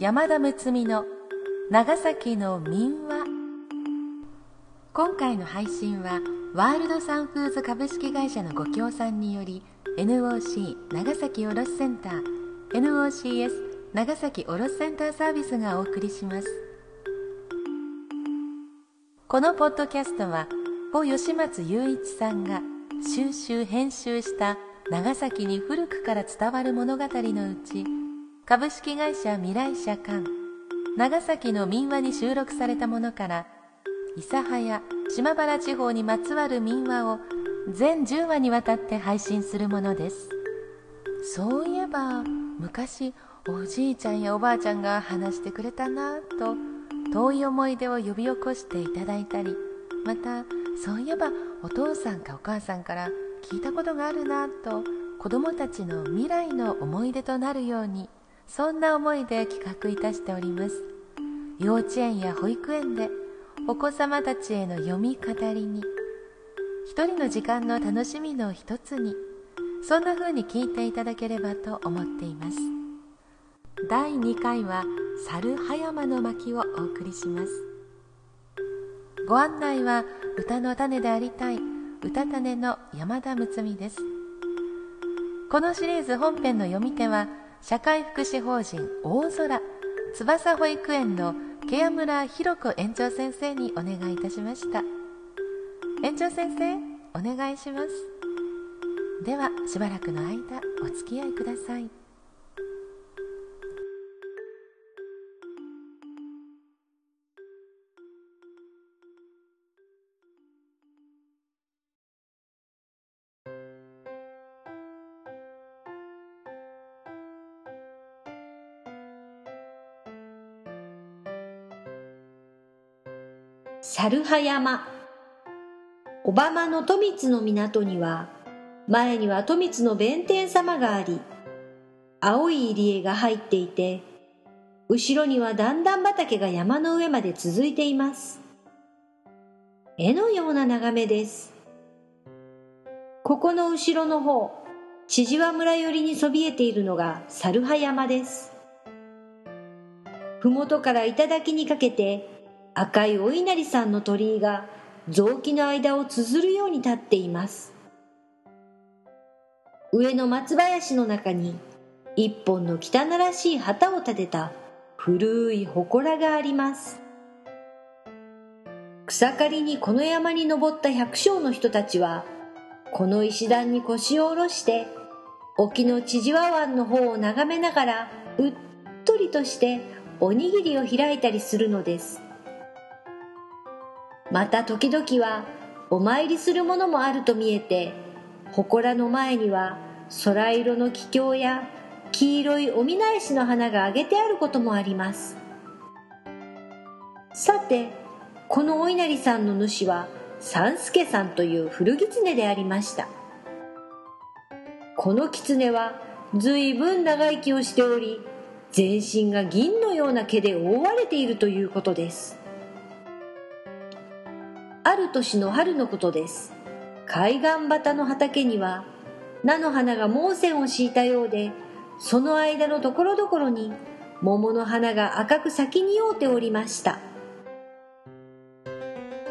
山田睦美の長崎の民話。今回の配信はワールドサンフーズ株式会社のご協賛により NOC 長崎卸センター NOCS 長崎卸センターサービスがお送りします。このポッドキャストは小吉松雄一さんが収集編集した長崎に古くから伝わる物語のうち株式会社未来社館。長崎の民話に収録されたものから諫早島原地方にまつわる民話を全10話にわたって配信するものです。そういえば昔おじいちゃんやおばあちゃんが話してくれたなと遠い思い出を呼び起こしていただいたりまたそういえばお父さんかお母さんから聞いたことがあるなと子供たちの未来の思い出となるようにそんな思いで企画いたしております。幼稚園や保育園でお子様たちへの読み語りに一人の時間の楽しみの一つにそんな風に聞いていただければと思っています。第2回は猿葉山の巻をお送りします。ご案内は歌の種でありたい歌種の山田睦美です。このシリーズ本編の読み手は社会福祉法人大空翼保育園のケア村弘子園長先生にお願いいたしました。園長先生お願いします。ではしばらくの間お付き合いください。猿葉山小浜の富津の港には前には富津の弁天様があり青い入り江が入っていて後ろには段々畑が山の上まで続いています。絵のような眺めです。ここの後ろの方千々和村寄りにそびえているのが猿葉山です。麓から頂にかけて赤いお稲荷さんの鳥居が雑木の間を綴るように立っています。上の松林の中に一本の汚らしい旗を立てた古い祠があります。草刈りにこの山に登った百姓の人たちはこの石段に腰を下ろして沖の千々和湾の方を眺めながらうっとりとしておにぎりを開いたりするのです。また時々はお参りするものもあると見えて祠の前には空色の桔梗や黄色いおみなえしの花があげてあることもあります。さてこのお稲荷さんの主は三助さんという古狐でありました。この狐は随分長生きをしており全身が銀のような毛で覆われているということです。年の春のことです。海岸端の畑には菜の花が猛線を敷いたようでその間のところどころに桃の花が赤く咲きにおうておりました。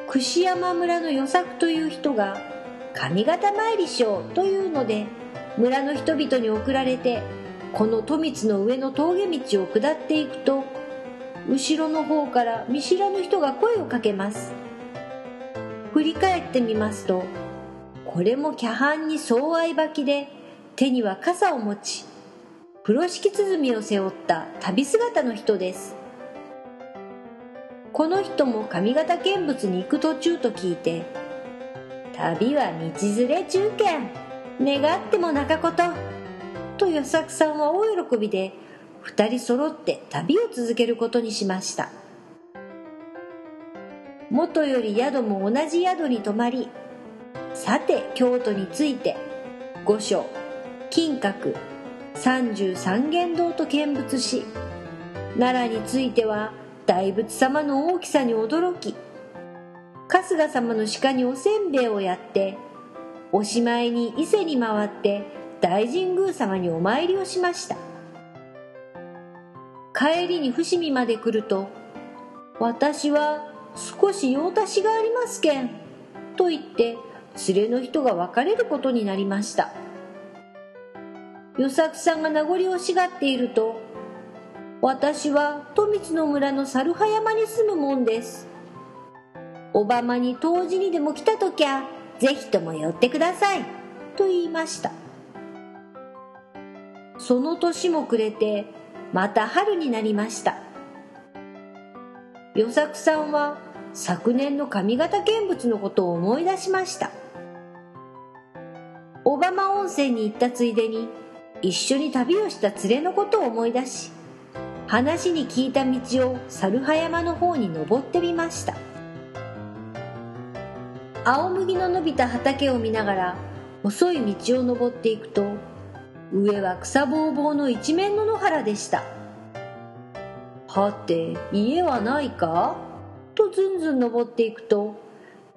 串山村の与作という人が上方参りしようというので村の人々に送られてこの富津の上の峠道を下っていくと後ろの方から見知らぬ人が声をかけます。振り返ってみますとこれも茶飯に総合履きで手には傘を持ち風呂敷鼓を背負った旅姿の人です。この人も上方見物に行く途中と聞いて旅は道連れ中堅願っても中ことと与作さんは大喜びで二人揃って旅を続けることにしました。元より宿も同じ宿に泊まりさて京都について御所金閣三十三間堂と見物し奈良については大仏様の大きさに驚き春日様の鹿におせんべいをやっておしまいに伊勢に回って大神宮様にお参りをしました。帰りに伏見まで来ると私は少し用足しがありますけんと言って連れの人が別れることになりました。与作さんが名残惜しがっていると私は富津の村の猿葉山に住むもんです。おばまに当時にでも来たときゃぜひとも寄ってくださいと言いました。その年も暮れてまた春になりました。与作さんは昨年の上方見物のことを思い出しました。小浜温泉に行ったついでに一緒に旅をした連れのことを思い出し話に聞いた道を猿葉山の方に登ってみました。青麦の伸びた畑を見ながら細い道を登っていくと上は草ぼうぼうの一面の野原でした。はて家はないか？とずんずん登っていくと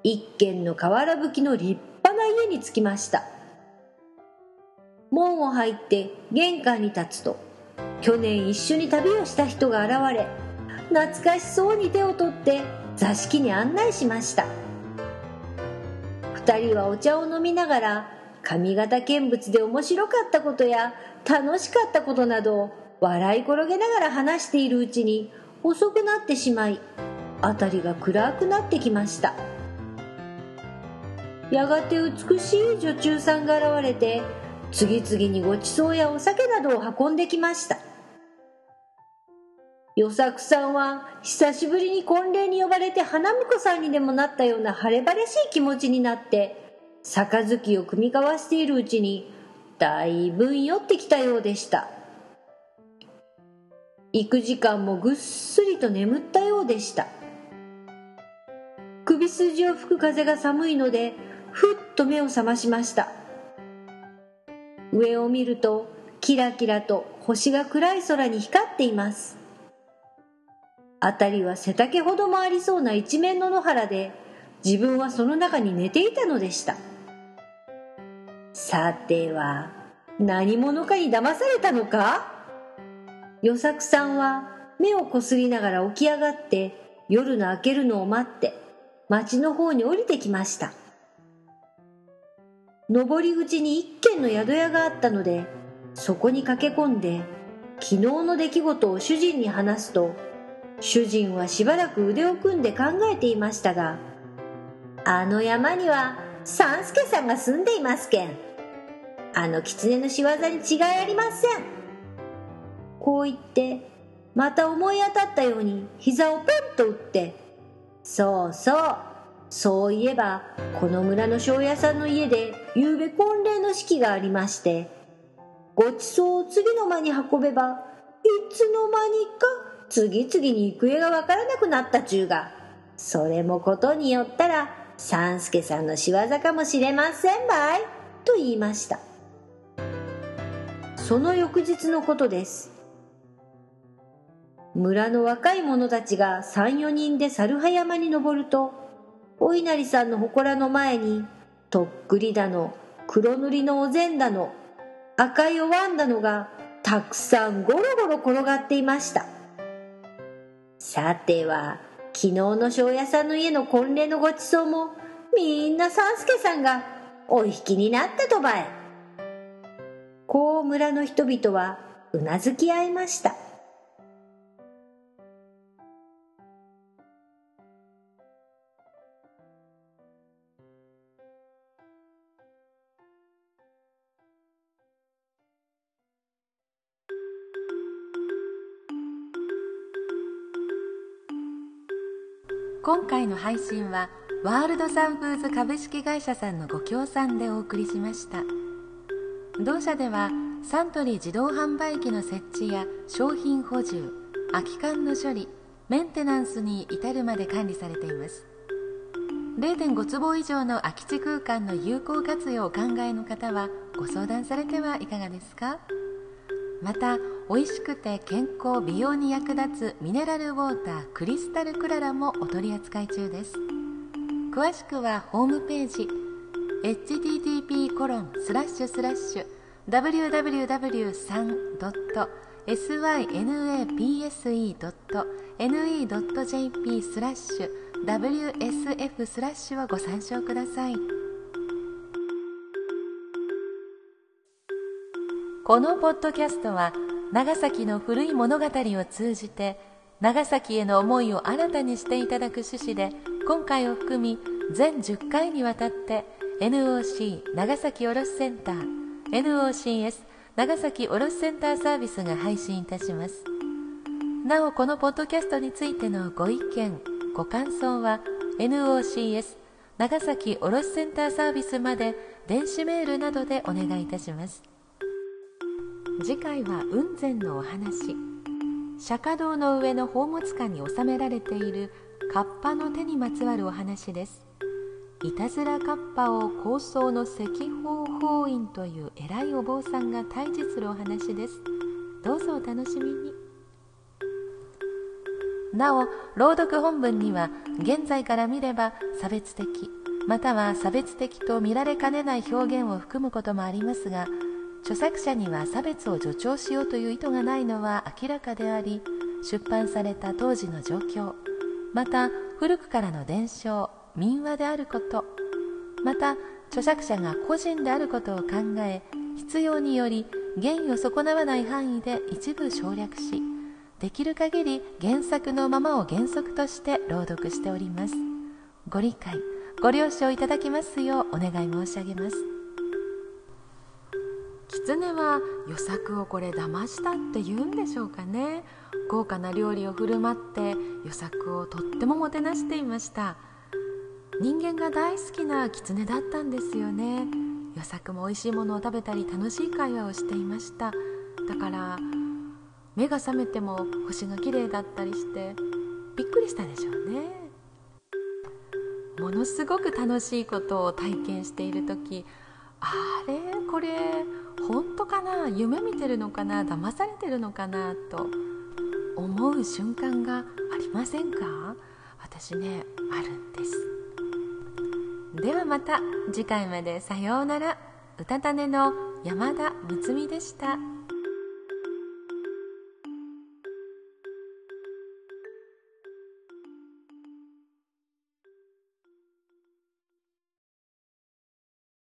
一軒の瓦葺きの立派な家に着きました。門を入って玄関に立つと去年一緒に旅をした人が現れ懐かしそうに手を取って座敷に案内しました。二人はお茶を飲みながら上方見物で面白かったことや楽しかったことなどを笑い転げながら話しているうちに遅くなってしまい辺りが暗くなってきました。やがて美しい女中さんが現れて次々にごちそうやお酒などを運んできました。与作さんは久しぶりに婚礼に呼ばれて花婿さんにでもなったような晴れ晴れしい気持ちになって杯を酌み交わしているうちにだいぶん酔ってきたようでした。行く時間もぐっすりと眠ったようでした。首筋を吹く風が寒いのでふっと目を覚ましました。上を見るとキラキラと星が暗い空に光っています。辺りは背丈ほどもありそうな一面の野原で自分はその中に寝ていたのでした。さては何者かに騙されたのか？与作さんは目をこすりながら起き上がって夜の明けるのを待って町の方に降りてきました。登り口に一軒の宿屋があったのでそこに駆け込んで昨日の出来事を主人に話すと主人はしばらく腕を組んで考えていましたがあの山には三助さんが住んでいますけん。あの狐の仕業に違いありません。こう言ってまた思い当たったように膝をポンと打ってそうそうそういえばこの村の庄屋さんの家で夕べ婚礼の式がありましてごちそうを次の間に運べばいつの間にか次々に行方がわからなくなったちゅうが、それもことによったら、三助さんの仕業かもしれませんばい、と言いました。その翌日のことです。村の若い者たちが三四人で猿葉山に登ると、お稲荷さんの祠の前に、とっくりだの、黒塗りのお膳だの、赤いお椀だのが、たくさんゴロゴロ転がっていました。さては昨日の庄屋さんの家の婚礼のごちそうもみんな三助さんがお引きになったとばえこう村の人々はうなずき合いました今回の配信はワールドサンフーズ株式会社さんのご協賛でお送りしました。同社ではサントリー自動販売機の設置や商品補充空き缶の処理メンテナンスに至るまで管理されています。0.5坪以上の空き地空間の有効活用をお考えの方はご相談されてはいかがですか？また美味しくて健康美容に役立つミネラルウォータークリスタルクララもお取り扱い中です。詳しくはホームページ http コロンスラッシュスラッシュ www3.synapse.ne.jp スラッシュ WSF スラッシュをご参照ください。このポッドキャストは長崎の古い物語を通じて長崎への思いを新たにしていただく趣旨で今回を含み全10回にわたって NOC 長崎卸センター NOCS 長崎卸センターサービスが配信いたします。なおこのポッドキャストについてのご意見ご感想は NOCS 長崎卸センターサービスまで電子メールなどでお願いいたします。次回は雲仙のお話。釈迦堂の上の宝物館に収められているカッパの手にまつわるお話です。いたずらカッパを高僧の石宝法院という偉いお坊さんが退治するお話です。どうぞお楽しみに。なお朗読本文には現在から見れば差別的または差別的と見られかねない表現を含むこともありますが著作者には差別を助長しようという意図がないのは明らかであり出版された当時の状況また古くからの伝承民話であることまた著作者が個人であることを考え必要により原意を損なわない範囲で一部省略しできる限り原作のままを原則として朗読しております。ご理解ご了承いただきますようお願い申し上げます。狐は予作をこれ騙したって言うんでしょうかね。豪華な料理を振る舞って予作をとってももてなしていました。人間が大好きな狐だったんですよね。予作も美味しいものを食べたり楽しい会話をしていました。だから目が覚めても星が綺麗だったりしてびっくりしたでしょうね。ものすごく楽しいことを体験している時あれ？これ本当かな？夢見てるのかな？騙されてるのかな？と思う瞬間がありませんか？私ねあるんです。ではまた次回まで。さようなら。うたた寝の山田睦美でした。